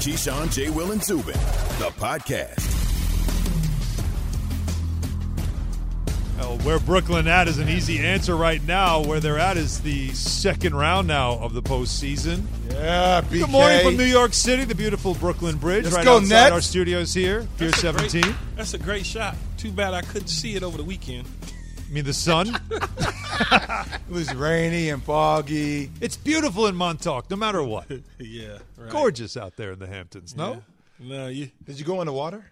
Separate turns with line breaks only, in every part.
Keyshawn, J. Will, and Zubin, the podcast.
Well, where Brooklyn at is an easy answer right now. Where they're at is the second round now of the postseason.
Yeah, BK.
Good morning from New York City, the beautiful Brooklyn Bridge,
Let's
right
go,
outside
Nets.
our studios here, Pier
That's a great-
17.
that's a great shot. Too bad I couldn't see it over the weekend.
I mean, the sun.
It was rainy and foggy.
it's beautiful in Montauk, no matter what.
yeah, right.
Gorgeous out there in the Hamptons, no?
Yeah. No, you.
Did you go in the water?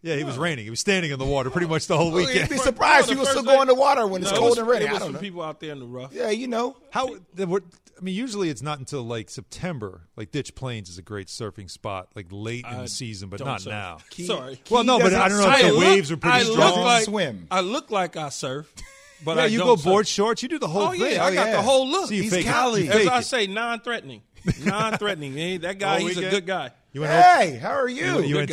Yeah, he was raining. He was standing in the water pretty much the whole
Well, You'd
weekend.
be surprised
No,
you
the
will still
first
go in the water when it's
No, it
cold
was-
and rainy.
There
I
was
don't
some
know.
people out there in the rough.
Yeah, you know.
How there were, I mean, usually it's not until like September. Like Ditch Plains is a great surfing spot, like late in
I
the season, but
don't
not
surf.
now.
Key- Sorry.
Well, no, but
doesn't
I don't know if the
look-
waves are pretty
I
strong.
look
Doesn't
like
swim.
I look like I surf, but
yeah,
I
you
don't
go
surf.
board shorts. You do the whole
Oh
thing.
yeah, I
Oh,
got
yeah.
the whole look.
So you
He's
fake
Cali.
You
As
fake
I
it.
say, non-threatening, non-threatening. That guy,
All
he's a
weekend?
good guy.
You went
Hey, how are you?
You, you went.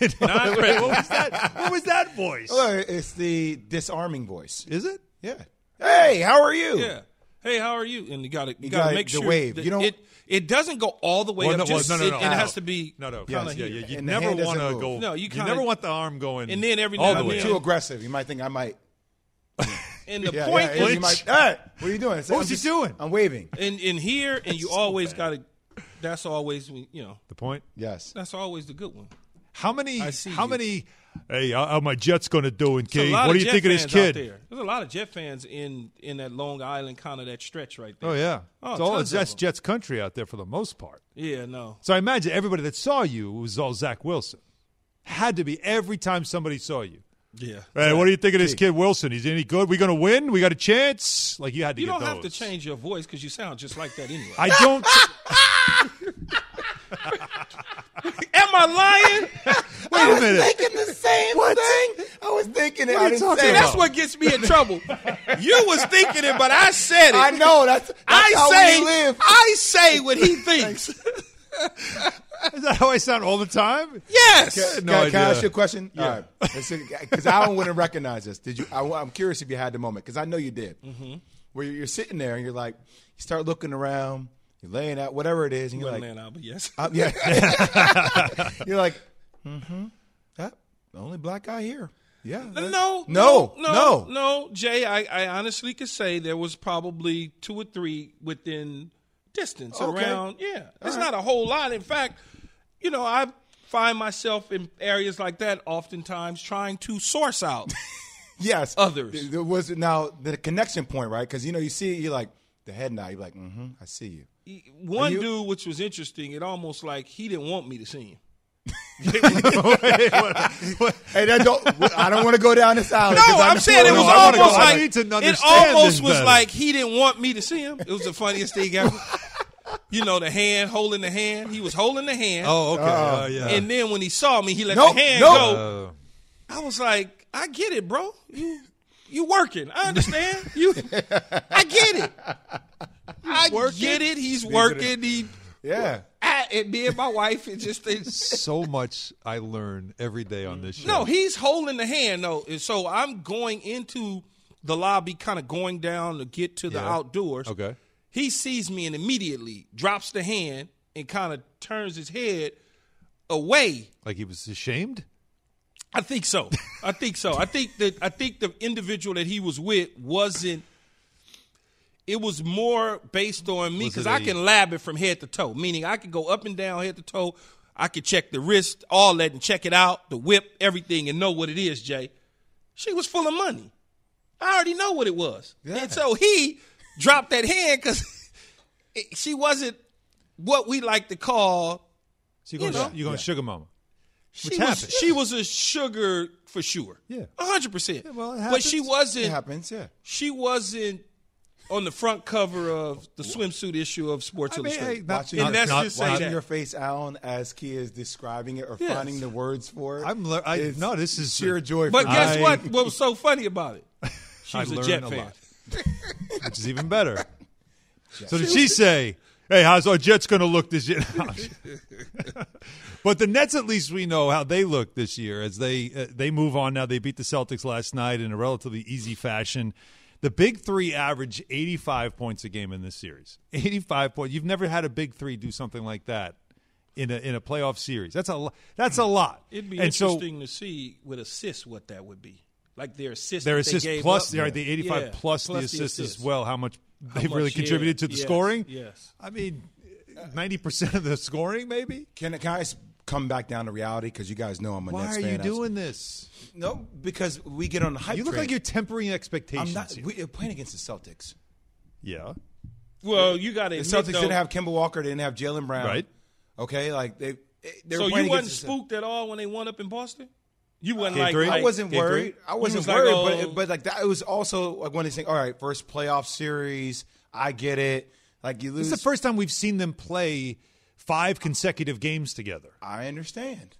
Wait, what was that? What was that voice?
Oh, it's the disarming voice.
Is it?
Yeah. Hey, how are you?
Yeah. Hey, how are you? And you got to you,
You
got to make
the
sure
wave.
that
You don't-
it it doesn't go all the way
Well,
up.
no, well,
just
no, no,
it,
no.
it has to be
No, no.
kinda
yeah, yeah. You
And
never want to go.
No, you
you
kinda- you
never want the arm going.
And then every
all
now
the
and
way.
Too aggressive. You might think I might.
And the
Yeah,
point
yeah,
is,
you might, hey, what are you doing?
What was he doing?
I'm waving.
in in here, and you always got to. That's always you know.
The point.
Yes.
That's always the good one.
How many?
I see
How
you.
many? Hey, how how my Jets going to do in
There's
King? What do you
Jet
think of this
fans
kid?
There. There's a lot of Jet fans in in that Long Island kind of that stretch right there.
Oh yeah.
Oh,
it's all
tons
it's, that's. Jets country out there for the most part.
Yeah, no.
So I imagine everybody that saw you was all Zach Wilson. Had to be every time somebody saw you.
Yeah.
Hey, what do you think of this kid Wilson? He's any good? We going to win? We got a chance? Like you had to get away.
You
get
don't
those.
have to change your voice because you sound just like that anyway.
I don't.
Am I lying?
wait a minute.
Thinking the same thing. I was thinking it.
What are
I didn't say
about?
That's what gets me in trouble. You was thinking it, but I said it.
I know. That's, that's
I
how
say
we live.
I say what he thinks.
Is that how I sound all the time?
yes.
Can,
No
can, can I ask you a question? All right, because I wouldn't recognize this. Did you? I, am curious if you had the moment because I know you did.
Mm-hmm.
Where you're, you're sitting there and you're like, you start looking around, you're laying out whatever it is, and you're like,
laying out, but yes.
uh, yeah, you're like, mm-hmm, that the only black guy here. Yeah,
No,
no,
no,
no,
no, Jay. I, I honestly could say there was probably two or three within distance
Okay.
around. Yeah, it's not a whole lot. In fact, you know, I find myself in areas like that oftentimes trying to source out.
Yes,
Others.
There- There was now the connection point, right? Because you know you see, you're like the head nod. You're like, mm-hmm, I see you.
One
you-
dude, which was interesting, it almost like he didn't want me to see him.
Hey, that don't. I don't want to go down this alley.
No,
I
I'm saying it was
I wanna go-
almost like
to
it almost was
better.
like he didn't want me to see him. It was the funniest thing ever. You know, the hand holding the hand. He was holding the hand.
Oh, okay. Oh, yeah.
And then when he saw me, he let
Nope,
the hand
nope.
go. Oh. I was like, I get it, bro. You you working. I understand. You I get it. I get it. He's working. He
Yeah.
And me and my wife, it just it's,
so much I learn every day on this show.
No, he's holding the hand though. And so I'm going into the lobby, kind of going down to get to the
Yeah.
outdoors.
Okay.
He sees me and immediately drops the hand and kind of turns his head away.
like he was ashamed.
I think so. I think so. I think that I think the individual that he was with wasn't. It was more based on me because I can lab it from head to toe. Meaning I can go up and down, head to toe. I could check the wrist, all that, and check it out, the whip, everything, and know what it is. Jay, she was full of money. I already know what it was, and so he dropped that hand because she wasn't what we like to call
So you're going,
You know?
you're going sugar mama.
she
Which
was
happened.
she was a sugar for sure.
Yeah.
hundred percent.
well, it
but she
wasn't.
It happens, yeah.
She wasn't on the front cover of the swimsuit issue of Sports
I mean,
Illustrated.
hey, not-
Watching,
And let's
not-
just
watching
that.
your face, Alan, as Kia is describing it or
Yes.
finding the words for it.
I'm le- I- no, this is-
sheer joy.
But
for
guess.
I-
what? What was so funny about it? She
I
was a Jet
a
fan.
lot. which is even better. So did she say, "Hey, how's our Jets going to look this year?" but the Nets, at least we know how they look this year as they uh, they move on now. They beat the Celtics last night in a relatively easy fashion. The big three average 85 points a game in this series. 85 points. You've never had a big three do something like that in a in a playoff series. That's a lo- that's a lot.
It'd be
and so
interesting to see with assists what that would be. Like their assists.
their
that they
assists
gave
plus
up.
the, the 85
Yeah,
plus, the assists as well. How much
How
they've really
much, yeah,
contributed to the
yes,
scoring?
Yes.
I mean, 90 percent of the scoring, maybe.
Can, can I s- come back down to reality? Because you guys know I'm a
Why
Nets
are you
That's-
doing this?
No, because we get on the hype
You look
train.
like you're tempering
I'm
expectations.
not.
here.
We're playing against the Celtics.
yeah,
Well, you got to
The Celtics
though,
didn't have Kemba Walker. They didn't have Jaylen Brown.
Right.
Okay, like they. they
So you
playing
wasn't spooked at all when they won up in Boston. You wasn't
Can't
like,
agree.
like
I wasn't worried. I wasn't
was like,
worried,
oh.
but but like that, it was also like when they think, all right, first playoff series. I get it. Like you lose.
this is the first time we've seen them play five consecutive games together.
I understand.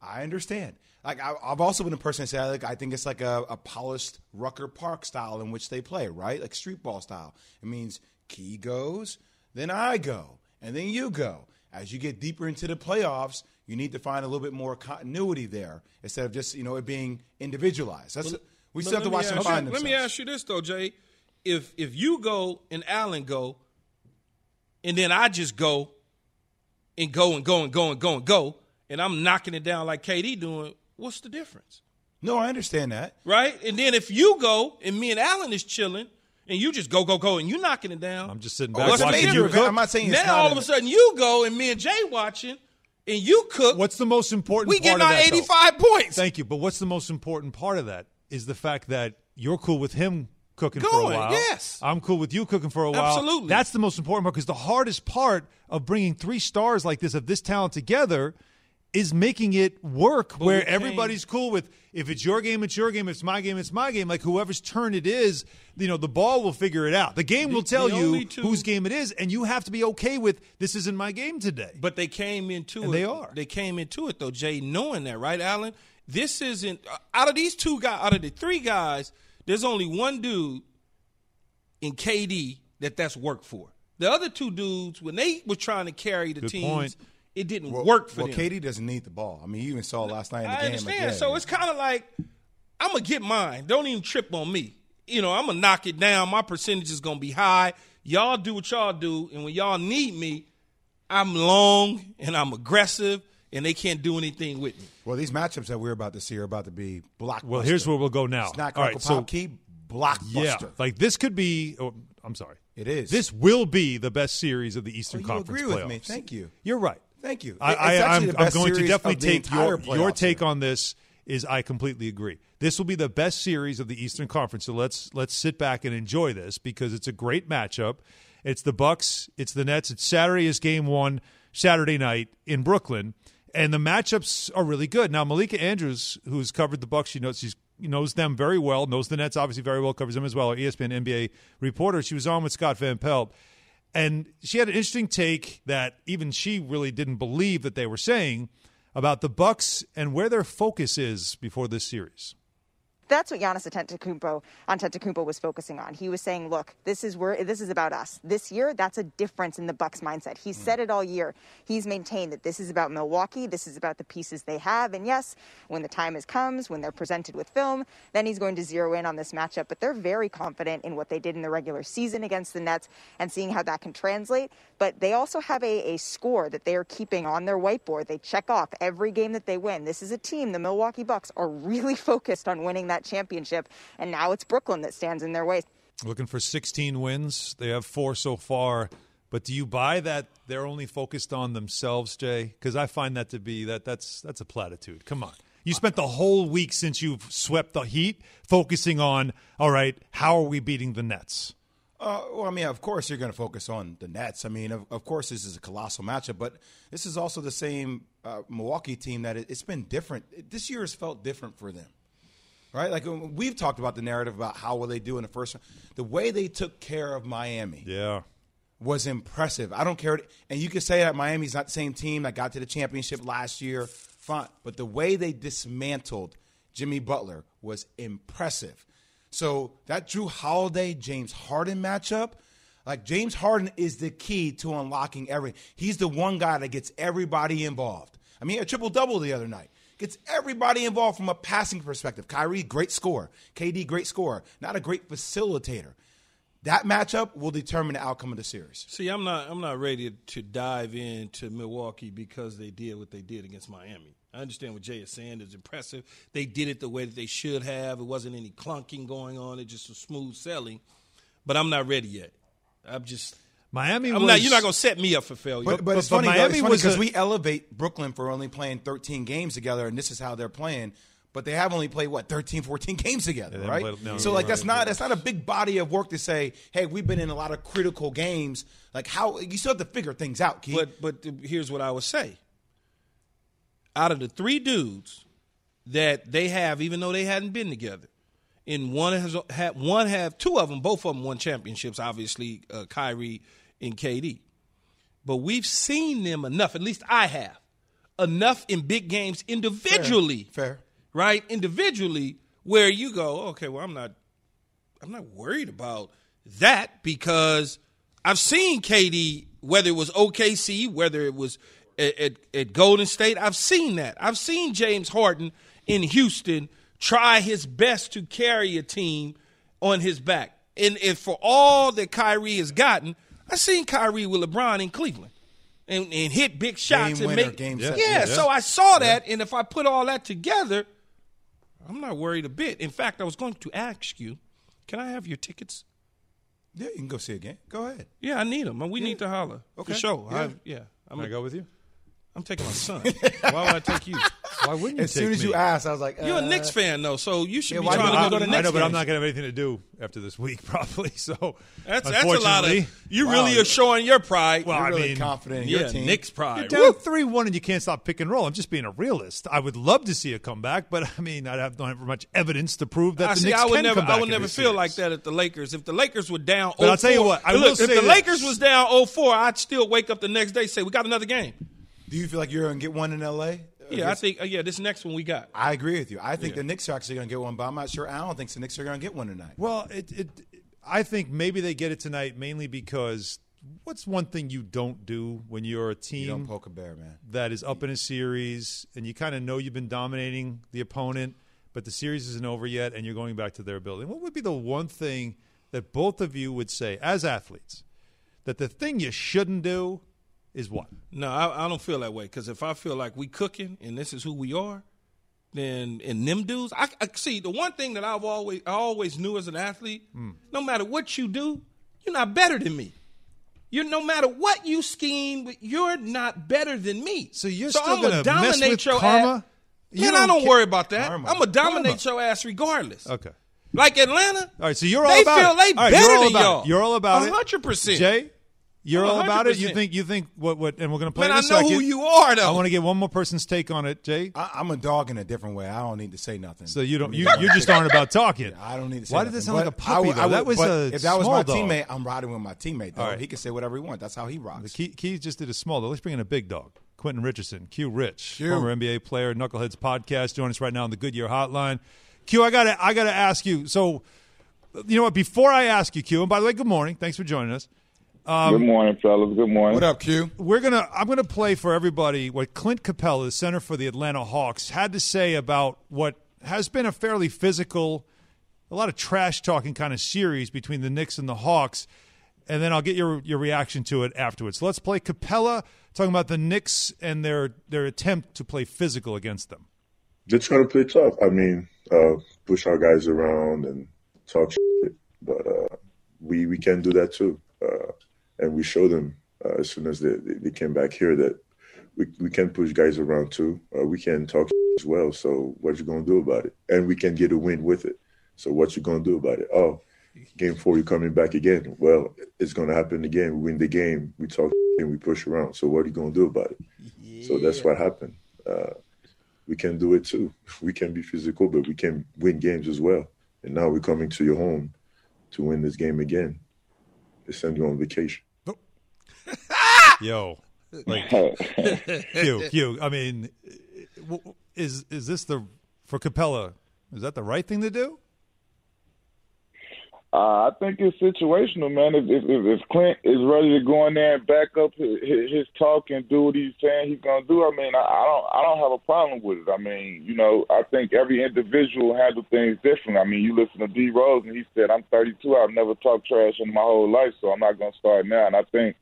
I understand. Like I, I've also been a person that said, like I think it's like a, a polished Rucker Park style in which they play, right? Like street ball style. It means Key goes, then I go, and then you go. As you get deeper into the playoffs, you need to find a little bit more continuity there instead of just you know it being individualized. That's we still have to watch them find
you-
themselves.
Let me ask you this though, Jay. If if you go and Alan go, and then I just go and go and go and go and go and go, and I'm knocking it down like KD doing, what's the difference?
No, I understand that.
Right? And then if you go and me and Alan is chilling, and you just go, go, go, and you knocking it down.
I'm just sitting back
what's the
watching
major
you
event?
cook.
I'm not saying it's
now
not
all of a sudden you go and me and Jay watching, and you cook.
What's the most important
we
part
getting
of
our
that? though?
85 points.
Thank you. But what's the most important part of that is the fact that you're cool with him cooking for a while.
yes.
I'm cool with you cooking for a while.
Absolutely.
That's the most important part because the hardest part of bringing three stars like this, of this talent together, is making it work where everybody's cool with if it's your game, it's your game, if it's my game, it's my game. Like whoever's turn it is, you know, the ball will figure it out. The game will tell you
two-
whose game it is, and you have to be okay with this isn't my game today.
But they came into
And
it.
they are.
They came into it though, Jay, knowing that, right, Alan? This isn't out of these two guys, out of the three guys. There's only one dude in KD that that's worked for. The other two dudes, when they were trying to carry the
Good
teams,
point.
it didn't
Well,
work for
well,
them.
KD doesn't need the ball. I mean, you even saw last night in the
I
game.
understand.
Like, yeah,
so it's kind of like I'm gonna get mine. Don't even trip on me. You know, I'm gonna knock it down. My percentage is gonna be high. Y'all do what y'all do, and when y'all need me, I'm long and I'm aggressive, and they can't do anything with me.
Well, these matchups that we're about to see are about to be blockbuster.
well, here's where we'll go now.
Snack,
All
Crackle,
so
Key, blockbuster.
Yeah, like this could be. Oh, I'm sorry.
It is.
This will be the best series of the Eastern
Oh, you
Conference
agree
playoffs.
with me. Thank you.
You're right.
Thank you.
I, I, I'm, I'm going to definitely take your your take
series.
on this. Is I completely agree. This will be the best series of the Eastern Conference. So let's let's sit back and enjoy this because it's a great matchup. It's the Bucks. It's the Nets. It's Saturday is game one. Saturday night in Brooklyn, and the matchups are really good. Now Malika Andrews, who's covered the Bucks, she knows she's knows them very well. Knows the Nets obviously very well. Covers them as well. Our ESPN NBA reporter. She was on with Scott Van Pelt. And she had an interesting take that even she really didn't believe that they were saying about the Bucks and where their focus is before this series.
That's what Giannis Antetokounmpo, Antetokounmpo was focusing on. He was saying, "Look, this is where this is about us. This year, that's a difference in the Bucks mindset. He's hmm. said it all year. He's maintained that this is about Milwaukee. This is about the pieces they have. And yes, when the time is comes, when they're presented with film, then he's going to zero in on this matchup. But they're very confident in what they did in the regular season against the Nets and seeing how that can translate. But they also have a, a score that they are keeping on their whiteboard. They check off every game that they win. This is a team, the Milwaukee Bucks, are really focused on winning that championship. And now it's Brooklyn that stands in their way.
Looking for 16 wins. They have four so far. But do you buy that they're only focused on themselves, Jay? Because I find that to be that that's that's a platitude. Come on. You spent the whole week since you've swept the Heat focusing on, all right, how are we beating the Nets?
Uh, well, I mean, of course, you're going to focus on the Nets. I mean, of, of course, this is a colossal matchup, but this is also the same uh, Milwaukee team that it, it's been different. This year has felt different for them, right? Like uh, we've talked about the narrative about how will they do in the first. round. The way they took care of Miami
Yeah.
was impressive. I don't care, and you can say that Miami's not the same team that got to the championship last year. Fine, but the way they dismantled Jimmy Butler was impressive. So that Jrue Holiday James Harden matchup, like James Harden is the key to unlocking everything. He's the one guy that gets everybody involved. I mean, a triple double the other night. Gets everybody involved from a passing perspective. Kyrie, great scorer. KD, great scorer. Not a great facilitator. That matchup will determine the outcome of the series.
See, I'm not I'm not ready to dive into Milwaukee because they did what they did against Miami. I understand what Jay is saying is impressive. They did it the way that they should have. It wasn't any clunking going on. It just was smooth sailing. But I'm not ready yet. I'm just
Miami was,
not. You're not going to set me up for failure.
But, but,
but-
it's
but
funny,
Miami was
because
a-
we elevate Brooklyn for only playing 13 games together, and this is how they're playing. But they have only played what 13, 14 games together,
they
right?
played- no,
so
you're
like that's not that's not a big body of work to say, hey, we've been in a lot of critical games. Like how you still have to figure things out, Keith.
But but here's what I would say. Out of the three dudes that they have, even though they hadn't been together, and one has had one have two of them, both of them won championships. Obviously, uh, Kyrie and KD. But we've seen them enough. At least I have enough in big games individually.
Fair.
right? Individually, where you go, okay, well, I'm not, I'm not worried about that because I've seen KD, whether it was OKC, whether it was at, at, at Golden State, I've seen that. I've seen James Harden in Houston try his best to carry a team on his back. And, and for all that Kyrie has gotten, I've seen Kyrie with LeBron in Cleveland. And, and hit big shots and
winner,
make
game
yeah, yeah,
Yeah.
So I saw that, and if I put all that together, I'm not worried a bit. In fact, I was going to ask you, can I have your tickets?
Yeah, you can go see a game. Go ahead.
Yeah, I need them. We need to holler
Okay.
for sure.
Yeah.
I, yeah, I'm,
gonna go with you?
I'm taking my son. Why would I take you?
Why wouldn't you
As
take
soon as
me?
you asked, I was like,
You're a
uh,
Knicks fan though, so you should
Yeah,
be trying to go to the
Knicks
I know, but I'm not going to have anything to do after this week, probably. So
That's that's a lot
unfortunately-
of. You
Wow.
really are showing your pride.
Well,
You're
I
really
mean,
confident in
yeah,
your team.
Knicks pride.
You're down three one, and you can't stop pick and roll. I'm just being a realist. I would love to see a comeback, but I mean, I don't have much evidence to prove that
I
the
see.
Knicks
I would
can
never.
come back
I would never feel
series.
like that at the Lakers. If the Lakers were down,
But I'll tell you what, I
Look,
will
if
say
the. Lakers was down 0-4, I'd still wake up the next day say we got another game.
Do you feel like you're going to get one in L.A.?
Yeah, I think. Uh, yeah, this next one we got.
I agree with you. I think the Knicks are actually going to get one, but I'm not sure. I don't think the Knicks are going to get one tonight.
Well, it, it, I think maybe they get it tonight mainly because what's one thing you don't do when you're a
You don't
team
poke a bear, man.
that is up in a series and you kind of know you've been dominating the opponent, but the series isn't over yet and you're going back to their building? What would be the one thing that both of you would say as athletes that the thing you shouldn't do is what?
No, I, I don't feel that way because if I feel like we cooking and this is who we are, then and them dudes, I, I see the one thing that I've always I always knew as an athlete,
Hmm.
no matter what you do, you're not better than me. You're no matter what you scheme, you're not better than me.
So you're
so
still
I'm
gonna
gonna
mess
dominate
with
your
karma?
ass.
You
Man, I
don't
don't
ca-
worry about that.
Karma.
I'm gonna dominate
Karma.
your ass regardless.
Okay.
Like Atlanta.
All right, so you're all
they
about
feel
it.
they
All right,
better
you're all
than y'all.
it. You're all about it.
hundred percent.
Jay, you're
I'm
all about it. You think you think what what and we're going to play
Man,
in
I
a
know
second.
who you are though.
I want to get one more person's take on it, Jay.
I, I'm a dog in a different way. I don't need to say nothing.
So you don't you, you just aren't about talking.
I don't need to say
Why did
nothing.
that sound like a puppy?
I
though?
I would-
that was
but
a
if that was
small
my
dog.
teammate, I'm riding with my teammate. Though
All right.
he can say whatever he wants. That's how he rocks.
Key, Key just did a small dog. Let's bring in a big dog. Quentin Richardson, Q Rich,
Q.
former NBA player, Knuckleheads podcast, join us right now on the Goodyear Hotline. Q, I gotta I gotta ask you. So, you know what? Before I ask you, Q, and by the way, good morning. Thanks for joining us.
Good morning, fellas. Good morning.
What up, Q?
we're gonna I'm gonna play for everybody what Clint Capela, the center for the Atlanta Hawks, had to say about what has been a fairly physical, a lot of trash talking kind of series between the Knicks and the Hawks, and then I'll get your your reaction to it afterwards. So let's play Capela talking about the Knicks and their their attempt to play physical against them.
They're trying to play tough. I mean, uh, push our guys around and talk shit, but uh, we we can do that too. Uh, and we show them uh, as soon as they, they came back here that we we can push guys around too. Uh, we can talk as well. So what you gonna do about it? And we can get a win with it. So what you gonna do about it? Oh, game four, you're coming back again. Well, it's gonna happen again. We win the game. We talk and we push around. So what are you gonna do about it? So that's what happened. Uh, we can do it too. We can be physical, but we can win games as well. And now we're coming to your home to win this game again. They send you on vacation.
Yo, like Q Q. I mean, w- is is this the for Capela? Is that the right thing to do?
Uh, I think it's situational, man. If, if, if Clint is ready to go in there and back up his, his talk and do what he's saying he's gonna do, I mean, I, I don't, I don't have a problem with it. I mean, you know, I think every individual handles things different. I mean, you listen to D Rose and he said, "I'm 32. I've never talked trash in my whole life, so I'm not gonna start now." And I think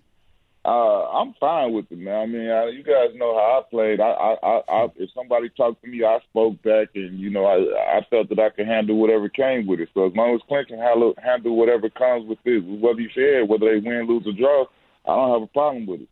uh, I'm fine with it, man. I mean, I, you guys know how I played. I, I, I, I, if somebody talked to me, I spoke back, and you know, I, I felt that I could handle whatever came with it. So as long as Clint can handle, handle whatever comes with this, whether he's fair, whether they win, lose, or draw, I don't have a problem with it.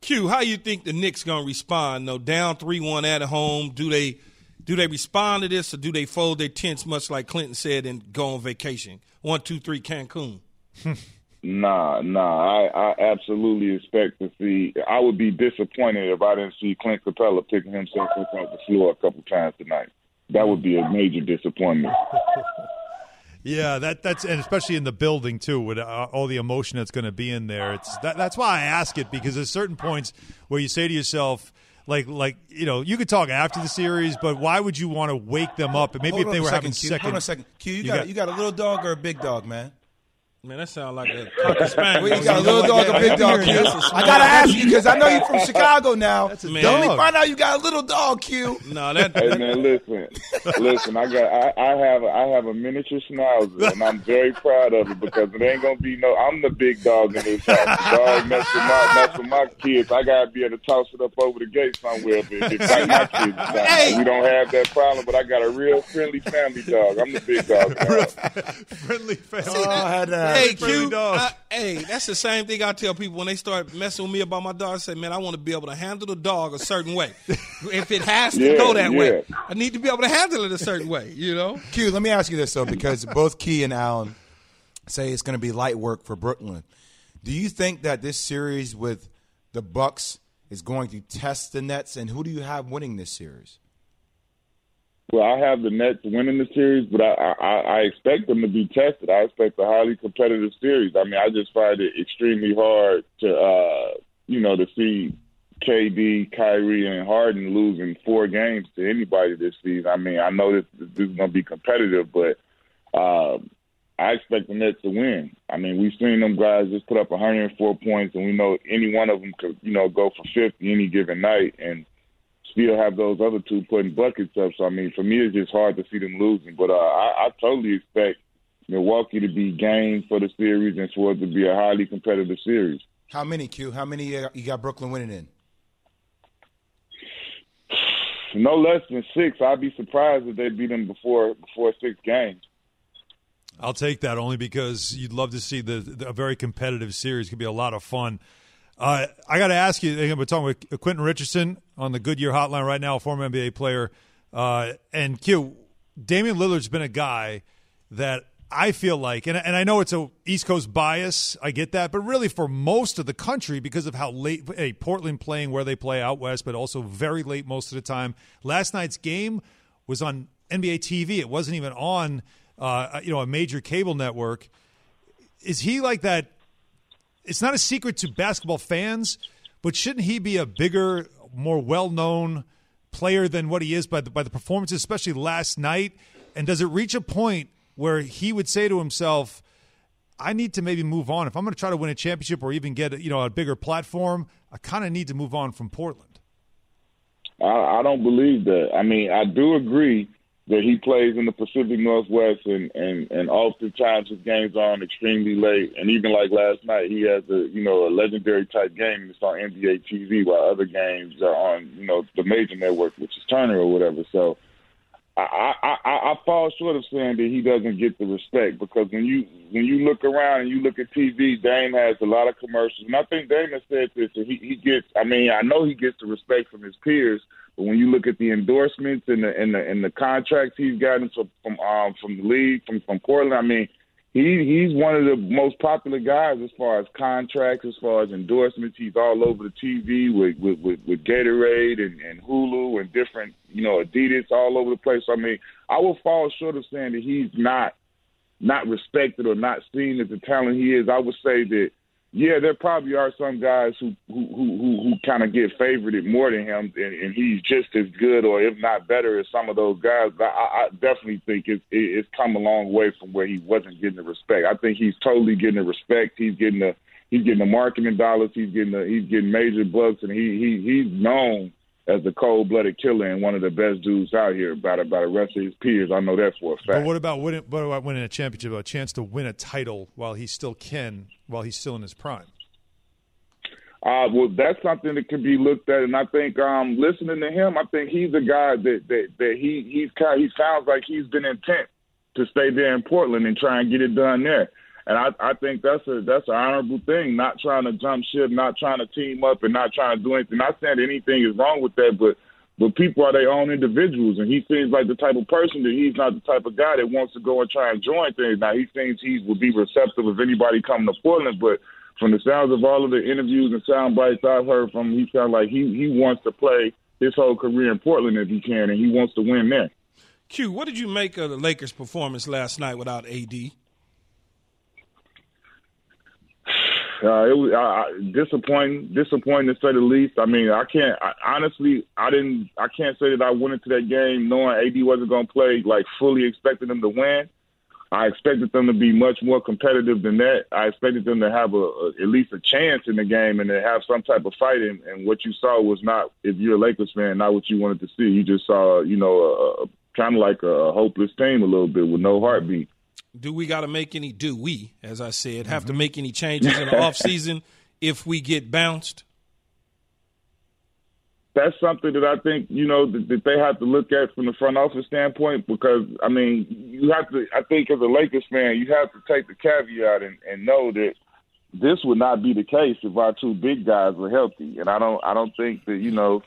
Q, how you think the Knicks gonna respond? though? down three one at home. Do they do they respond to this, or do they fold their tents, much like Clinton said, and go on vacation? One, two, three, Cancun.
Nah, nah. I, I absolutely expect to see. I would be disappointed if I didn't see Clint Capela picking himself up off the floor a couple times tonight. That would be a major disappointment.
Yeah, that that's and especially in the building too, with uh, all the emotion that's going to be in there. It's that, that's why I ask it because there's certain points where you say to yourself, like like you know, you could talk after the series, but why would you want to wake them up? And maybe
Hold
if they
a
were
second,
having
Q.
second,
Hold on a second. Q, you,
You
got,
got-
you got a little dog or a big dog, man?
Man, that sounds like a cocker spaniel.
Well, you got a little dog or a big dog, Q.
That's a
I gotta ask you because I know you're from Chicago now.
That's a
Man.
Don't let me find out you got a little dog, Q.
No, that
Hey man, listen, listen. I got, I, I have, I have a miniature schnauzer, and I'm very proud of it because it ain't gonna be no. I'm the big dog in this house. The dog mess with my, mess with my kids. I gotta be able to toss it up over the gate somewhere if it if my kids. Decide.
Hey.
We don't have that problem, but I got a real friendly family dog. I'm the big dog.
friendly family.
Oh, I had to
Hey,
ask.
Q.
dog.
I- hey, that's the same thing I tell people when they start messing with me about my dog. I say, man, I want to be able to handle the dog a certain way. if it has to
Yeah,
go that way. I need to be able to handle it a certain way. You know?
Q, let me ask you this though, because both Key and Alan say it's going to be light work for Brooklyn. Do you think that this series with the Bucks is going to test the Nets, and who do you have winning this series?
Well, I have the Nets winning the series, but I, I, I expect them to be tested. I expect a highly competitive series. I mean, I just find it extremely hard to, uh, you know, to see KD, Kyrie, and Harden losing four games to anybody this season. I mean, I know this, this is going to be competitive, but uh, I expect the Nets to win. I mean, we've seen them guys just put up 104 points, and we know any one of them could, you know, go for 50 any given night, and still have those other two putting buckets up. So I mean, for me, it's just hard to see them losing. But uh, I, I totally expect Milwaukee to be game for the series and for it to be a highly competitive series.
How many, Q? How many uh, you got Brooklyn winning in?
No less than six. I'd be surprised if they beat them before before six games.
I'll take that only because you'd love to see the, the a very competitive series. Could be a lot of fun. Uh, I got to ask you. We're talking with Quentin Richardson on the Goodyear Hotline right now, former NBA player. Uh, and Q, Damian Lillard's been a guy that I feel like, and, and I know it's a East Coast bias. I get that, but really for most of the country, because of how late hey, Portland playing where they play out west, but also very late most of the time. Last night's game was on NBA TV. It wasn't even on, uh, you know, a major cable network. Is he like that? It's not a secret to basketball fans, but shouldn't he be a bigger, more well-known player than what he is by the by the performances, especially last night? And does it reach a point where he would say to himself, "I need to maybe move on. If I'm going to try to win a championship or even get you know a bigger platform, I kind of need to move on from Portland."
I, I don't believe that. I mean, I do agree that he plays in the Pacific Northwest, and and and oftentimes his games are on extremely late. And even like last night, he has a you know a legendary type game, it's on NBA TV, while other games are on you know the major network, which is Turner or whatever. So. I, I, I, fall short of saying that he doesn't get the respect because when you when you look around and you look at TV, Dame has a lot of commercials, and I think Dame has said this. That he, he gets, I mean, I know he gets the respect from his peers, but when you look at the endorsements and the and the and the contracts he's gotten from from um, from the league from from Portland, I mean, he he's one of the most popular guys as far as contracts, as far as endorsements. He's all over the TV with with, with, with Gatorade and, and Hulu and different you know Adidas all over the place. I mean, I will fall short of saying that he's not not respected or not seen as the talent he is. I would say that yeah, there probably are some guys who who who who, who kind of get favored more than him, and, and he's just as good or if not better as some of those guys. But I, I definitely think it's it's come a long way from where he wasn't getting the respect. I think he's totally getting the respect. He's getting the he's getting the marketing dollars. He's getting the he's getting major bucks, and he he he's known as a cold blooded killer and one of the best dudes out here by the, by the rest of his peers. I know that for a fact.
But what about winning? What about winning a championship? A chance to win a title while he still can, while he's still in his prime.
Uh, well, that's something that can be looked at, and I think um, listening to him, I think he's a guy that that, that he he's kind. He sounds like he's been intent to stay there in Portland and try and get it done there. And I, I think that's a that's an honorable thing. Not trying to jump ship, not trying to team up, and not trying to do anything. Not saying anything is wrong with that, but but people are their own individuals, and he seems like the type of person that he's not the type of guy that wants to go and try and join things. Now he thinks he would be receptive of anybody coming to Portland, but from the sounds of all of the interviews and sound bites I've heard from him, he sounds like he he wants to play his whole career in Portland if he can, and he wants to win there.
Q, what did you make of the Lakers' performance last night without AD?
Uh, it was uh, disappointing, disappointing to say the least. I mean, I can't I, honestly. I didn't. I can't say that I went into that game knowing AD wasn't going to play, like fully expecting them to win. I expected them to be much more competitive than that. I expected them to have a, a at least a chance in the game and to have some type of fight. And, and what you saw was not, if you're a Lakers fan, not what you wanted to see. You just saw, you know, kind of like a hopeless team a little bit with no heartbeat
do we got to make any do we as i said have to mm-hmm. make any changes in the off season if we get bounced?
That's something that I think you know that, that, they have to look at from the front office standpoint because I mean you have to I think as a Lakers fan you have to take the caveat and, and know that this would not be the case if our two big guys were healthy. And I don't I don't think that you know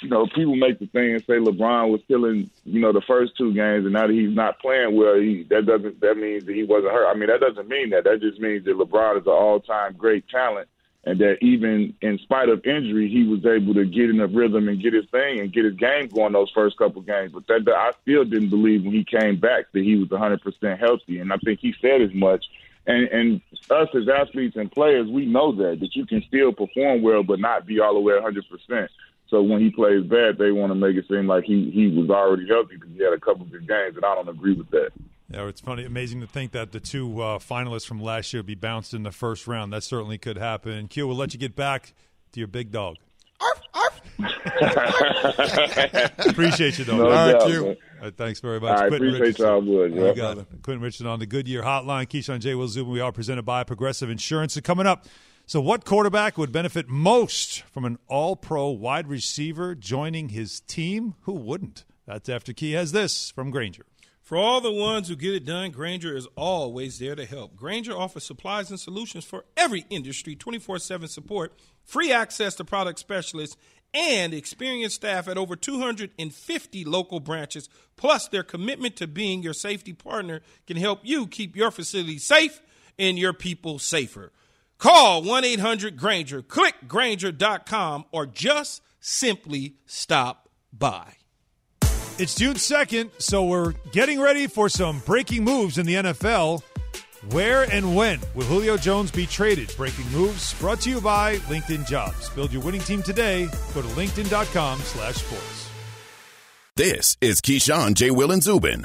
you know, people make the thing and say LeBron was killing, you know, the first two games, and now that he's not playing well, he that doesn't that means that he wasn't hurt. I mean, that doesn't mean that. That just means that LeBron is an all-time great talent, and that even in spite of injury, he was able to get in a rhythm and get his thing and get his game going those first couple games. But that I still didn't believe when he came back that he was 100% healthy, and I think he said as much. And, and us as athletes and players, we know that that you can still perform well, but not be all the way 100 percent. So when he plays bad, they want to make it seem like he he was already healthy because he had a couple good games, and I don't agree with that.
Yeah, it's funny, amazing to think that the two uh, finalists from last year be bounced in the first round. That certainly could happen. Q, we'll let you get back to your big dog. Arf, arf. appreciate you, though.
No
All
right,
Q. Right, thanks very much.
I
Quentin
appreciate
Richardson.
y'all, boys. Yeah.
got it. Quentin Richardson on the Goodyear Hotline. Keyshawn J. Will Zubin. We are presented by Progressive Insurance. And coming up, so what quarterback would benefit most from an all-pro wide receiver joining his team? Who wouldn't? That's after Key has this from Grainger.
For all the ones who get it done, Grainger is always there to help. Grainger offers supplies and solutions for every industry, 24 7 support, free access to product specialists, and experienced staff at over 250 local branches. Plus, their commitment to being your safety partner can help you keep your facility safe and your people safer. Call 1 800 Grainger, click Grainger.com, or just simply stop by.
It's June 2nd, so we're getting ready for some breaking moves in the NFL. Where and when will Julio Jones be traded? Breaking moves brought to you by LinkedIn Jobs. Build your winning team today. Go to linkedin.com slash sports.
This is Keyshawn, J. Will, and Zubin.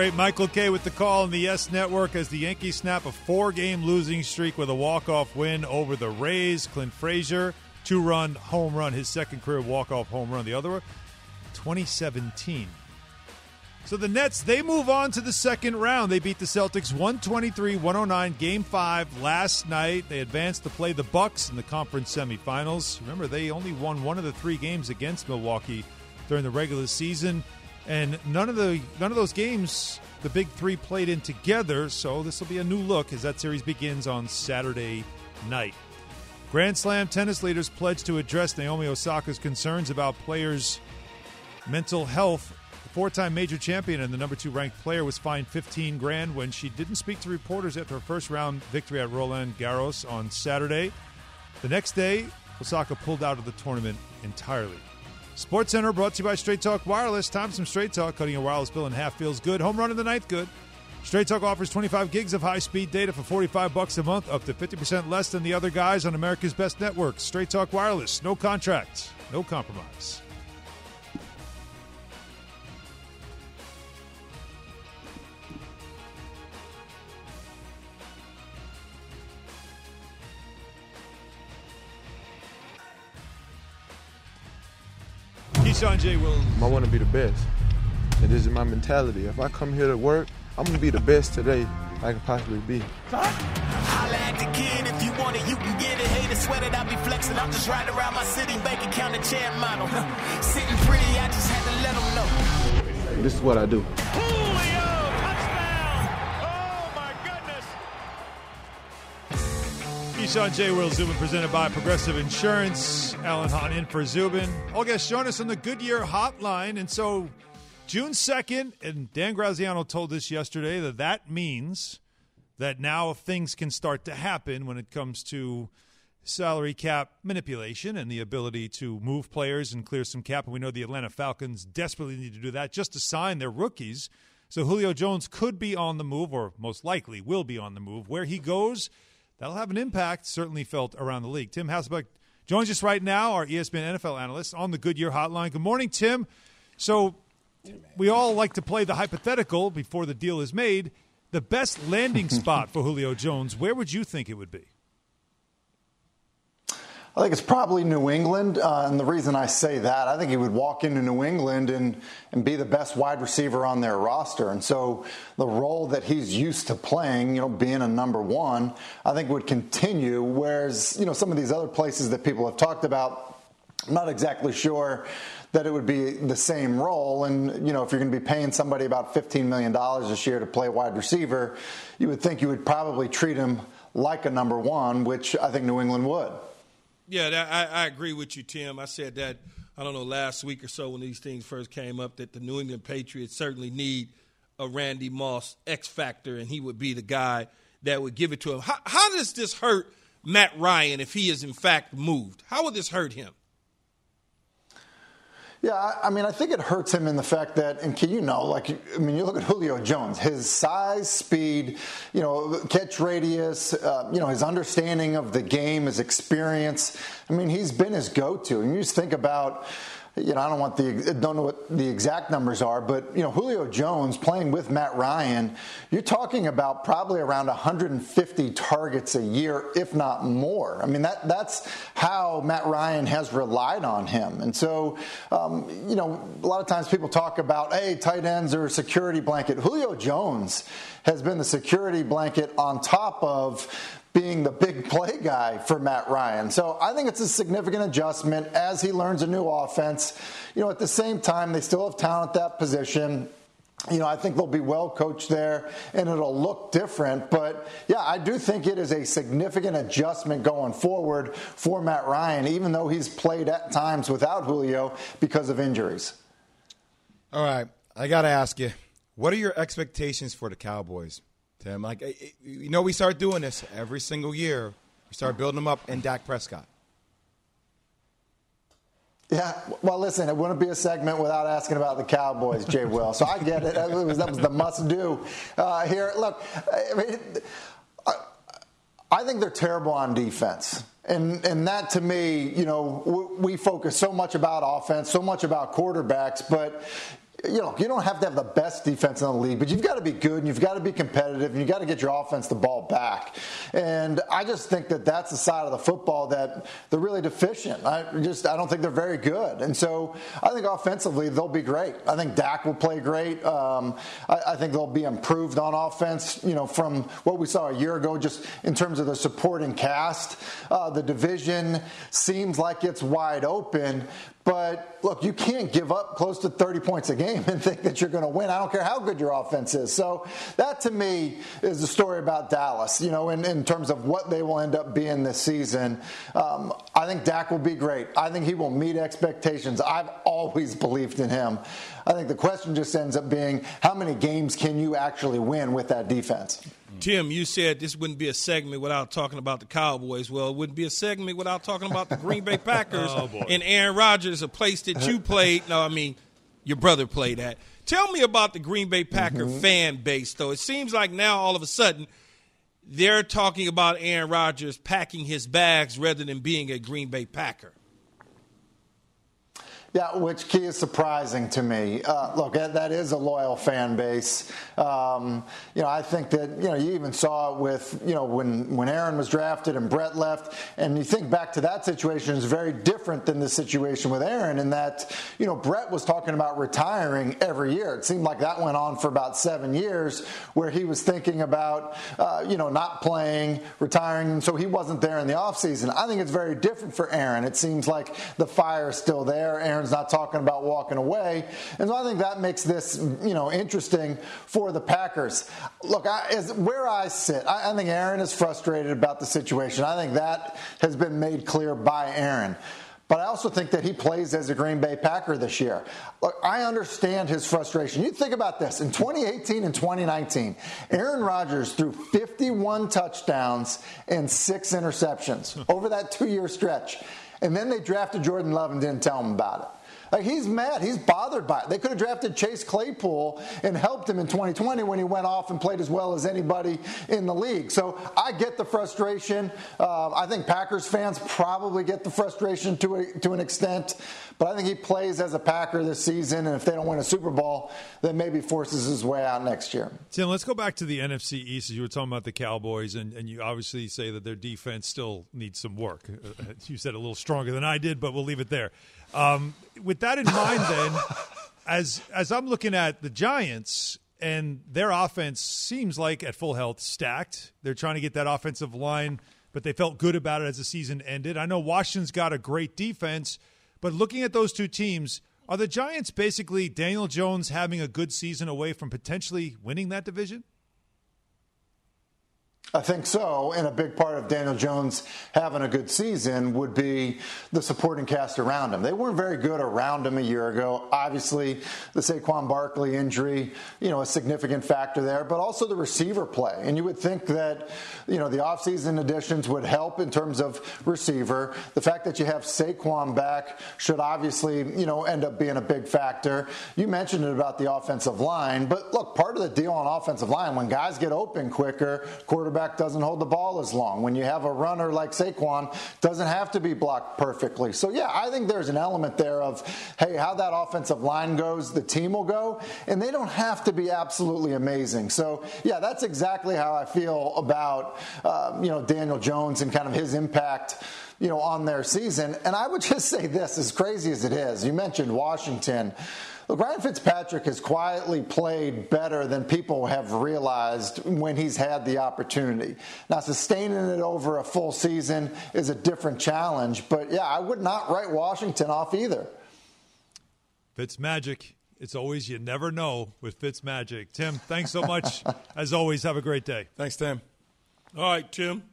Great Michael Kay with the call on the Yes Network as the Yankees snap a four-game losing streak with a walk-off win over the Rays. Clint Frazier, two-run home run, his second career walk-off home run. The other one, 2017. So the Nets, they move on to the second round. They beat the Celtics 123-109 game 5 last night. They advanced to play the Bucks in the conference semifinals. Remember, they only won one of the 3 games against Milwaukee during the regular season and none of the none of those games the big 3 played in together, so this will be a new look as that series begins on Saturday night. Grand Slam tennis leaders pledged to address Naomi Osaka's concerns about players' mental health the four-time major champion and the number two ranked player was fined 15 grand when she didn't speak to reporters after her first round victory at Roland Garros on Saturday. The next day, Osaka pulled out of the tournament entirely. Sports Center brought to you by Straight Talk Wireless. Time some Straight Talk. Cutting a wireless bill in half feels good. Home run in the ninth, good. Straight Talk offers 25 gigs of high-speed data for 45 bucks a month, up to 50% less than the other guys on America's best network. Straight Talk Wireless. No contract, no compromise. Keyshawn J. Will.
I want to be the best. And this is my mentality. If I come here to work, I'm going to be the best today I can possibly be.
Holla at the kid if you want it, you can get it. Hate sweat it, I be flexing. I'm just riding around my city, bank account and chair model. Sitting pretty, I just had to let them know.
This is what I do.
Keyshawn J. Will Zubin presented by Progressive Insurance. Alan Hahn in for Zubin. All guests join us on the Goodyear Hotline. And so June 2nd, and Dan Graziano told us yesterday that that means that now things can start to happen when it comes to salary cap manipulation and the ability to move players and clear some cap. And we know the Atlanta Falcons desperately need to do that just to sign their rookies. So Julio Jones could be on the move, or most likely will be on the move. Where he goes, that'll have an impact, certainly felt around the league. Tim Hasselbeck joins us right now, our ESPN NFL analyst, on the Goodyear Hotline. Good morning, Tim. So we all like to play the hypothetical before the deal is made. The best landing spot for Julio Jones, where would you think it would be?
I think it's probably New England. Uh, and the reason I say that, I think he would walk into New England and, and be the best wide receiver on their roster. And so the role that he's used to playing, you know, being a number one, I think would continue. Whereas, you know, some of these other places that people have talked about, I'm not exactly sure that it would be the same role. And, you know, if you're going to be paying somebody about $15 million this year to play wide receiver, you would think you would probably treat him like a number one, which I think New England would.
Yeah, that, I, I agree with you, Tim. I said that, I don't know, last week or so when these things first came up, that the New England Patriots certainly need a Randy Moss X factor, and he would be the guy that would give it to him. How, how does this hurt Matt Ryan if he is, in fact, moved? How would this hurt him?
Yeah, I- I mean, I think it hurts him in the fact that, and can you know, like, I mean, you look at Julio Jones, his size, speed, you know, catch radius, uh, you know, his understanding of the game, his experience. I mean, he's been his go-to. And you just think about, you know, I don't want the don't know what the exact numbers are, but you know, Julio Jones playing with Matt Ryan, you're talking about probably around 150 targets a year, if not more. I mean, that that's how Matt Ryan has relied on him, and so um, you know, a lot of times people talk about, hey, tight ends are a security blanket. Julio Jones has been the security blanket on top of being the big play guy for Matt Ryan. So I think it's a significant adjustment as he learns a new offense. You know, at the same time, they still have talent at that position. You know, I think they'll be well coached there and it'll look different. But yeah, I do think it is a significant adjustment going forward for Matt Ryan, even though he's played at times without Julio because of injuries.
All right, I got to ask you, what are your expectations for the Cowboys, Tim? Like, eh, eh, you know, we start doing this every single year. We start building them up in Dak Prescott.
Yeah, well, listen, it wouldn't be a segment without asking about the Cowboys, Jay Will. So I get it. That was, that was the must do uh, here. Look, I mean, I, think they're terrible on defense. And, and that to me, you know, we focus so much about offense, so much about quarterbacks, but you know, you don't have to have the best defense in the league, but you've got to be good and you've got to be competitive and you've got to get your offense the ball back. And I just think that that's the side of the football that they're really deficient. I just I don't think they're very good. And so I think offensively they'll be great. I think Dak will play great. Um, I, I think they'll be improved on offense. You know, from what we saw a year ago, just in terms of the supporting cast, uh, the division seems like it's wide open. But look, you can't give up close to 30 points a game and think that you're going to win. I don't care how good your offense is. So that to me is the story about Dallas, you know, in, in terms of what they will end up being this season. Um, I think Dak will be great. I think he will meet expectations. I've always believed in him. I think the question just ends up being how many games can you actually win with that defense?
Tim, you said this wouldn't be a segment without talking about the Cowboys. Well, it wouldn't be a segment without talking about the Green Bay Packers
Oh, boy.
and Aaron Rodgers, a place that you played. No, I mean, your brother played at. Tell me about the Green Bay Packer mm-hmm. fan base, though. It seems like now all of a sudden they're talking about Aaron Rodgers packing his bags rather than being a Green Bay Packer.
Yeah, which key is surprising to me. Uh, look, that, is a loyal fan base. Um, you know, I think that you know you even saw it with you know when when Aaron was drafted and Brett left, and you think back to that situation is very different than the situation with Aaron in that you know Brett was talking about retiring every year. It seemed like that went on for about seven years, where he was thinking about uh, you know not playing, retiring, so he wasn't there in the offseason. I think it's very different for Aaron. It seems like the fire is still there. Aaron's not talking about walking away, and so I think that makes this you know interesting for the Packers. Look, I, as where I sit, I, I think Aaron is frustrated about the situation. I think that has been made clear by Aaron. But I also think that he plays as a Green Bay Packer this year. Look, I understand his frustration. You think about this. In 2018 and 2019, Aaron Rodgers threw 51 touchdowns and six interceptions over that two year stretch. And then they drafted Jordan Love and didn't tell him about it. Like he's mad. He's bothered by it. They could have drafted Chase Claypool and helped him in 2020 when he went off and played as well as anybody in the league. So I get the frustration. Uh, I think Packers fans probably get the frustration to a, to an extent. But I think he plays as a Packer this season, and if they don't win a Super Bowl, then maybe forces his way out next year.
Tim, let's go back to the NFC East. As you were talking about the Cowboys, and, and you obviously say that their defense still needs some work. You said a little stronger than I did, but we'll leave it there. Um, with that in mind, then, as as I'm looking at the Giants and their offense seems like at full health, stacked. They're trying to get that offensive line, but they felt good about it as the season ended. I know Washington's got a great defense, but looking at those two teams, are the Giants basically Daniel Jones having a good season away from potentially winning that division?
I think so. And a big part of Daniel Jones having a good season would be the supporting cast around him. They weren't very good around him a year ago. Obviously, the Saquon Barkley injury, you know, a significant factor there, but also the receiver play. And you would think that, you know, the offseason additions would help in terms of receiver. The fact that you have Saquon back should obviously, you know, end up being a big factor. You mentioned it about the offensive line, but look, part of the deal on offensive line, when guys get open quicker, quarterback doesn't hold the ball as long. When you have a runner like Saquon, doesn't have to be blocked perfectly. So yeah, I think there's an element there of hey, how that offensive line goes, the team will go, and they don't have to be absolutely amazing. So yeah, that's exactly how I feel about um, you know Daniel Jones and kind of his impact you know, on their season. And I would just say this, as crazy as it is, you mentioned Washington. Look, Ryan Fitzpatrick has quietly played better than people have realized when he's had the opportunity. Now, sustaining it over a full season is a different challenge, but yeah, I would not write Washington off either.
Fitz magic. It's always you never know with Fitz magic. Tim, thanks so much. As always, have a great day.
Thanks, Tim.
All right, Tim.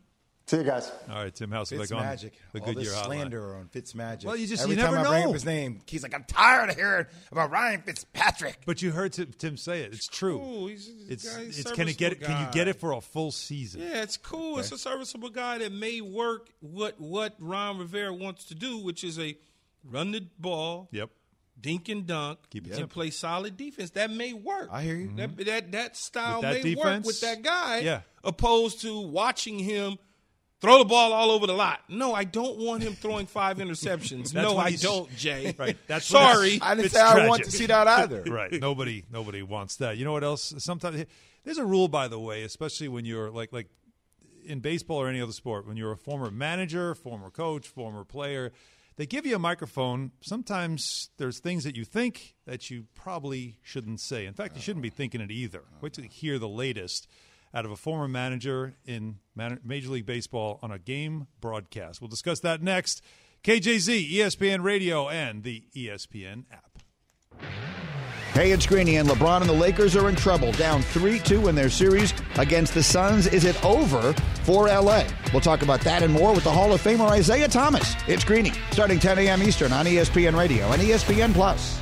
See you guys.
All right, Tim House
Fitz
like on
magic.
the
All
Good
this
Year Hotline.
slander on Fitz magic.
Well, you just-
every
you
time
never
I bring
know.
up his name, he's like, I'm tired of hearing about Ryan Fitzpatrick.
But you heard Tim, Tim say it. It's true.
Cool. He's,
It's
guy,
it's can it get it? Can you get it for a full season?
Yeah, it's cool. It's a serviceable guy that may work what what Ron Rivera wants to do, which is a run the ball,
Yep.
dink and dunk,
Keep it
and
simple.
play solid defense. That may work.
I hear you.
That that, that style
that
may work with that guy.
yeah.
Opposed to watching him throw the ball all over the lot. No, I don't want him throwing five interceptions. No, I don't, Jay.
Right. That's
sorry.
I didn't
it's
say I want to see that either.
right. Nobody nobody wants that. You know what else? Sometimes there's a rule, by the way, especially when you're like like in baseball or any other sport, when you're a former manager, former coach, former player. They give you a microphone. Sometimes there's things that you think that you probably shouldn't say. In fact, you shouldn't be thinking it either. Wait till you hear the latest out of a former manager in Major League Baseball on a game broadcast. We'll discuss that next. KJZ, ESPN Radio, and the ESPN app.
Hey, it's Greeny, and LeBron and the Lakers are in trouble. Down 3 2 in their series against the Suns. Is it over for LA? We'll talk about that and more with the Hall of Famer Isaiah Thomas. It's Greeny, starting 10 a.m. Eastern on ESPN Radio and ESPN Plus.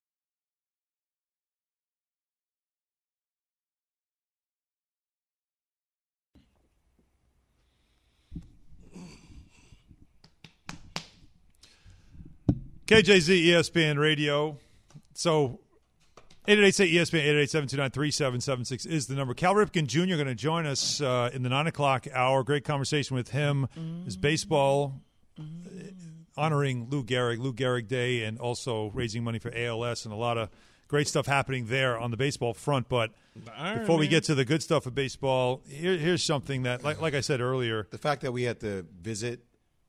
KJZ ESPN Radio. So 888 ESPN 888-729-3776 is the number. Cal Ripken Jr. going to join us uh, in the 9 o'clock hour. Great conversation with him. His baseball uh, honoring Lou Gehrig, Lou Gehrig Day, and also raising money for ALS and a lot of great stuff happening there on the baseball front. But
Iron
before we get to the good stuff of baseball, here, here's something that, like, like I said earlier,
The fact that we had to visit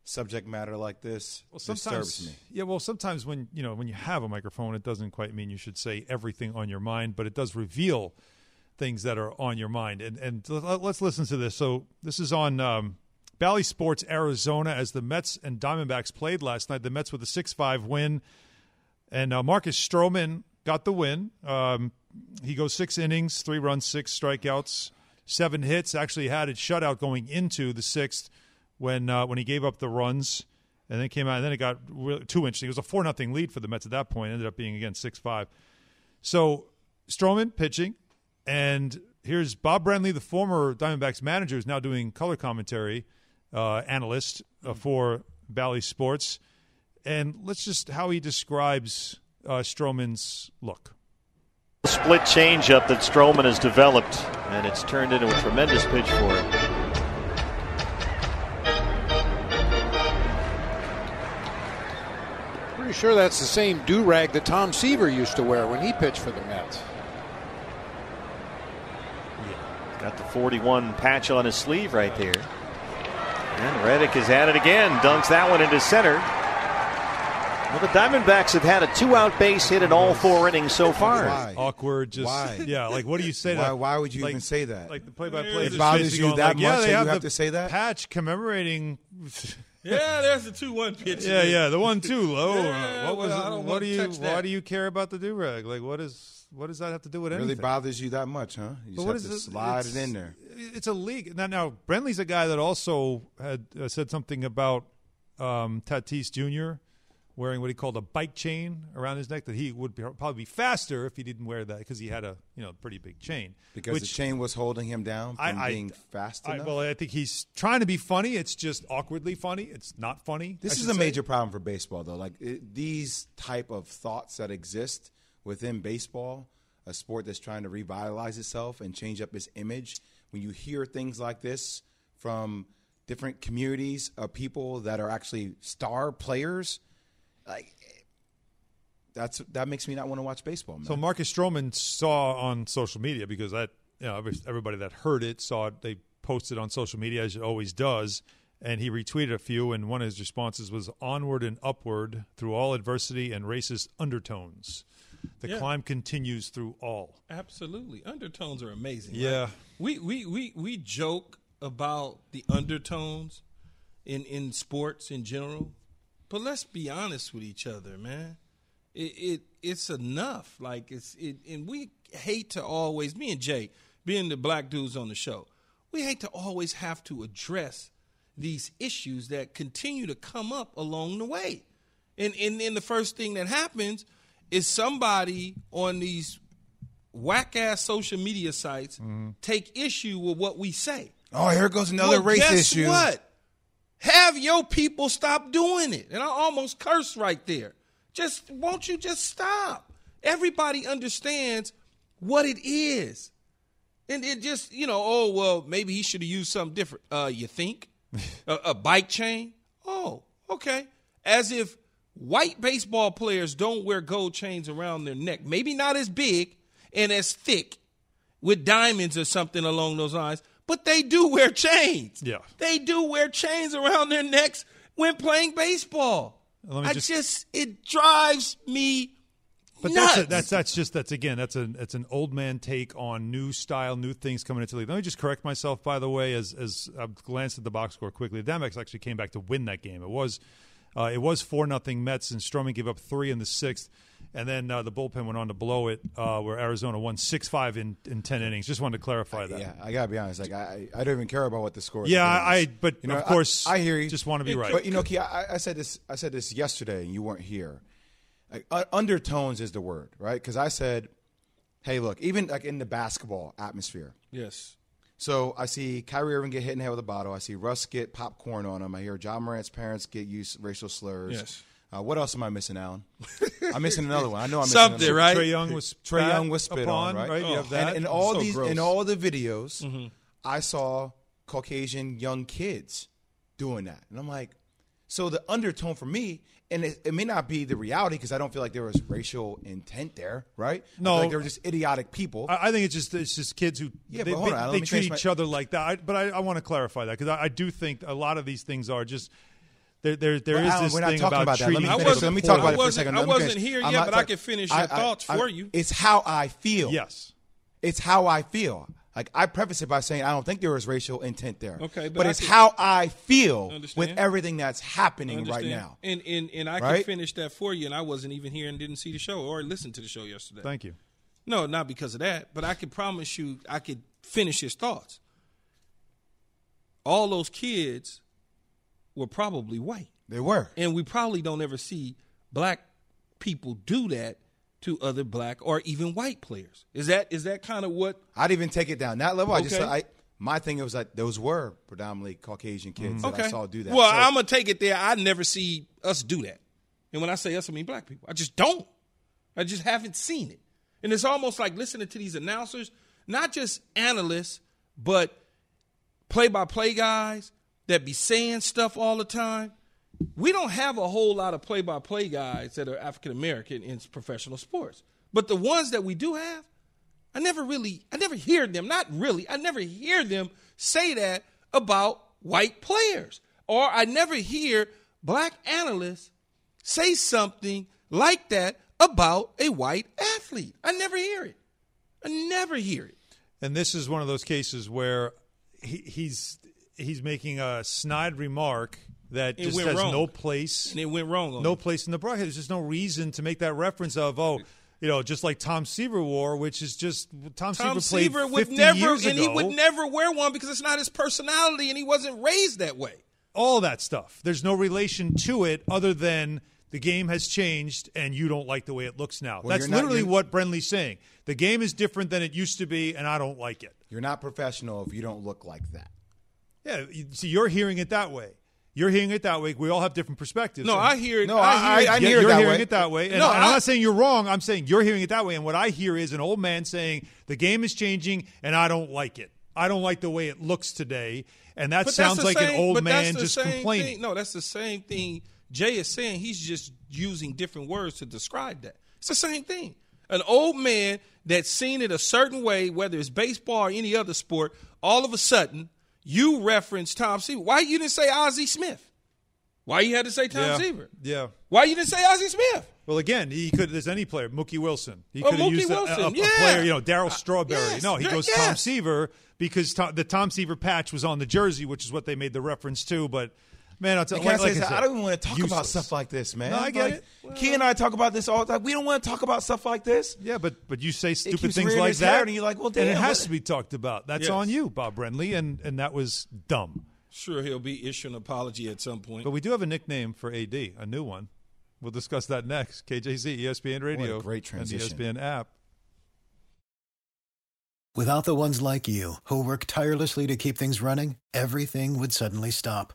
subject matter like this
well,
disturbs me.
yeah. Well, sometimes when you know when you have a microphone, it doesn't quite mean you should say everything on your mind, but it does reveal things that are on your mind. And and let's listen to this. So this is on um, Bally Sports Arizona as the Mets and Diamondbacks played last night. The Mets with a six-five win, and uh, Marcus Stroman got the win. Um, he goes six innings, three runs, six strikeouts, seven hits. Actually had a shutout going into the sixth when uh, when he gave up the runs, and then came out. And then it got really, too interesting. It was a four nothing lead for the Mets at that point. It Ended up being again six five. So Stroman pitching, and here's Bob Brenly, the former Diamondbacks manager, is now doing color commentary, uh, analyst uh, for Bally Sports, and let's just how he describes uh, Stroman's look.
Split changeup that Stroman has developed, and it's turned into a tremendous pitch for him.
Pretty sure that's the same do rag that Tom Seaver used to wear when he pitched for the Mets.
Yeah, Got the 41 patch on his sleeve right there. And Reddick is at it again, dunks that one into center. Well, the Diamondbacks have had a two-out base hit in all four innings so far.
Awkward, just
Why?
yeah. Like, what do you say?
Why-
that?
why would you
Like-
even say that?
Like the play-by-play.
It
just
bothers you that
like, yeah,
much
they
that you
have
have
the
to say that?
Patch commemorating.
Yeah, there's the two-one pitch.
yeah, yeah, the one two low.
Yeah,
what was
well, I
it?
don't
What do you? Why do you care about the do rag? Like, what is? What does that have to do with anything?
Really bothers you that much, huh? You
But
just
what
have
is
to
this?
slide it in there.
It's a league now. Now, Brenly's a guy that also had uh, said something about um, Tatis Jr. wearing what he called a bike chain around his neck. That he would be, probably be faster if he didn't wear that because he had a you know pretty big chain.
Because
which,
the chain was holding him down from
I- I-
being fast
I,
enough.
well, I think he's trying to be funny. It's just awkwardly funny. It's not funny.
This is a
say.
major problem for baseball, though. Like it, these type of thoughts that exist within baseball, a sport that's trying to revitalize itself and change up its image. When you hear things like this from different communities of people that are actually star players, like that's that makes me not want to watch baseball. Man.
So Marcus Stroman saw on social media because that you know everybody that heard it saw it. They posted on social media as it always does, and he retweeted a few. And one of his responses was "Onward and upward through all adversity and racist undertones. The
Yeah.
climb continues through all."
Absolutely, undertones are amazing.
Yeah.
right? we we we we joke about the undertones in in sports in general, but let's be honest with each other, man. It, it it's enough. Like it's it, and we hate to always me and Jay being the black dudes on the show. We hate to always have to address these issues that continue to come up along the way. And and then the first thing that happens is somebody on these whack ass social media sites mm-hmm. take issue with what we say.
oh, here goes another
Well,
race
guess
issue.
What? Have your people stop doing it. And I almost cursed right there. Just won't you just stop? Everybody understands what it is. And it just, you know, oh well, maybe he should have used something different. Uh you think? a, a bike chain? Oh, okay. As if white baseball players don't wear gold chains around their neck. Maybe not as big and as thick with diamonds or something along those lines, but they do wear chains.
Yeah.
They do wear chains around their necks when playing baseball.
Let me
I
just-
just, it drives me
But
nuts.
that's a, that's that's just that's again that's an it's an old man take on new style, new things coming into the league. Let me just correct myself, by the way, as as I glanced at the box score quickly. The Diamondbacks actually came back to win that game. It was uh, it was four nothing Mets, and Stroman gave up three in the sixth, and then uh, the bullpen went on to blow it, uh, where Arizona won six five in, in ten innings. Just wanted to clarify that.
Yeah, I gotta be honest. Like I, I don't even care about what the score. is.
Yeah,
at the
I-
end.
but of course,
I, hear you.
just wanna be right.
But you know, Key, I, I said this. I said this yesterday, and you weren't here. Like, uh, undertones is the word, right? Because I said, "Hey, look, even like in the basketball atmosphere."
Yes.
So I see Kyrie Irving get hit in the head with a bottle. I see Russ get popcorn on him. I hear Ja Morant's parents get used racial slurs.
Yes.
Uh, what else am I missing, Alan? I'm missing another one. I know I'm missing
Something,
another
right?
Trae Young was Trae
Young was spit
upon,
on, right?
right? You have that.
And in all
So
these,
gross.
in all the videos,
Mm-hmm.
I saw Caucasian young kids doing that, and I'm like, So the undertone for me, and it, it may not be the reality because I don't feel like there was racial intent there, right? I feel
No.
like they were just idiotic people.
I, I think it's just it's just kids who
Yeah,
they,
but hold
they-
on, let
they treat each
my-
other like that. I, but I, I want to clarify that because I, I do think a lot of these things are just there. There, there
But
is
Alan,
this
we're not
thing
talking
about,
about that. Let me
people
finish. Let me talk about it for a second.
I wasn't here
I'm
yet,
not
but I can finish your thoughts for you.
It's how I feel.
Yes.
It's how I feel. Like I preface it by saying I don't think there was racial intent there.
Okay, but
but, it's
can-
how I feel
Understand.
with everything that's happening right now.
And and and I can finish that for you. And I wasn't even here and didn't see the show or listen to the show yesterday.
Thank you.
No, not because of that, but I can promise you, I could finish his thoughts. All those kids were probably white.
They were,
and we probably don't ever see black people do that to other black or even white players. Is that is that kind of what?
I'd even take it down that level. I just I my thing was that those were predominantly Caucasian kids that
Okay,
I saw do that.
Well,
So-
I'm gonna take it there. I never see us do that, and when I say us, I mean black people. I just don't. I just haven't seen it, and it's almost like listening to these announcers, not just analysts, but play-by-play guys that be saying stuff all the time. We don't have a whole lot of play-by-play guys that are African American in professional sports, but the ones that we do have, I never really, I never hear them. Not really, I never hear them say that about white players, or I never hear black analysts say something like that about a white athlete. I never hear it. I never hear it.
And this is one of those cases where he, he's he's making a snide remark that
It
just
went
has
wrong.
no place.
And it went wrong.
No
him.
place in the broadcast. There's just no reason to make that reference of oh, you know, just like Tom Seaver wore, which is just Tom,
Tom
Seaver played
Seaver would
50
never,
years
and he would never wear one because it's not his personality, and he wasn't raised that way.
all that stuff. There's no relation to it other than the game has changed and you don't like the way it looks now.
Well,
That's
you're not-
literally what Brenly's saying. The game is different than it used to be, and I don't like it.
You're not professional if you don't look like that.
Yeah, you- see, you're hearing it that way. You're hearing it that way. We all have different perspectives.
No,
And-
I hear it.
No,
I,
I-
hear
I
it.
Yeah,
hear it
you're
that
hearing
way.
it that way. And,
No,
and I'm not saying you're wrong. I'm saying you're hearing it that way. And what I hear is an old man saying the game is changing, and I don't like it. I don't like the way it looks today. And that
But
sounds like
same-
an old
but that's
man
the
just
same
complaining.
thing. No, that's the same thing Jay is saying. He's just using different words to describe that. It's the same thing. An old man that's seen it a certain way, whether it's baseball or any other sport, all of a sudden you reference Tom Seaver. Why you didn't say Ozzie Smith? Why you had to say Tom
yeah.
Seaver?
Yeah.
Why you didn't say Ozzie Smith?
Well, again, he could. There's any player, Mookie Wilson. He
Oh,
could have used a- a, a, a
yeah.
player, you know, Darryl uh, Strawberry.
yes,
no, he goes Tom. Seaver because Tom, the Tom Seaver patch was on the jersey, which is what they made the reference to. But man, I'll tell you, like,
I,
like I, said,
I don't even want to talk about stuff like this, man.
No, I get
Like,
it.
Key and I talk about this all the time. We don't want to talk about stuff like this.
Yeah, but but you say stupid things like that,
and you're like, well,
and it has
what-
to be talked about. That's
Yes.
on you, Bob Brenly, and and that was dumb.
Sure, he'll be issuing an apology at some point.
But we do have a nickname for AD, a new one. We'll discuss that next. KJZ, ESPN Radio,
great transition.
and the ESPN app.
Without the ones like you, who work tirelessly to keep things running, everything would suddenly stop.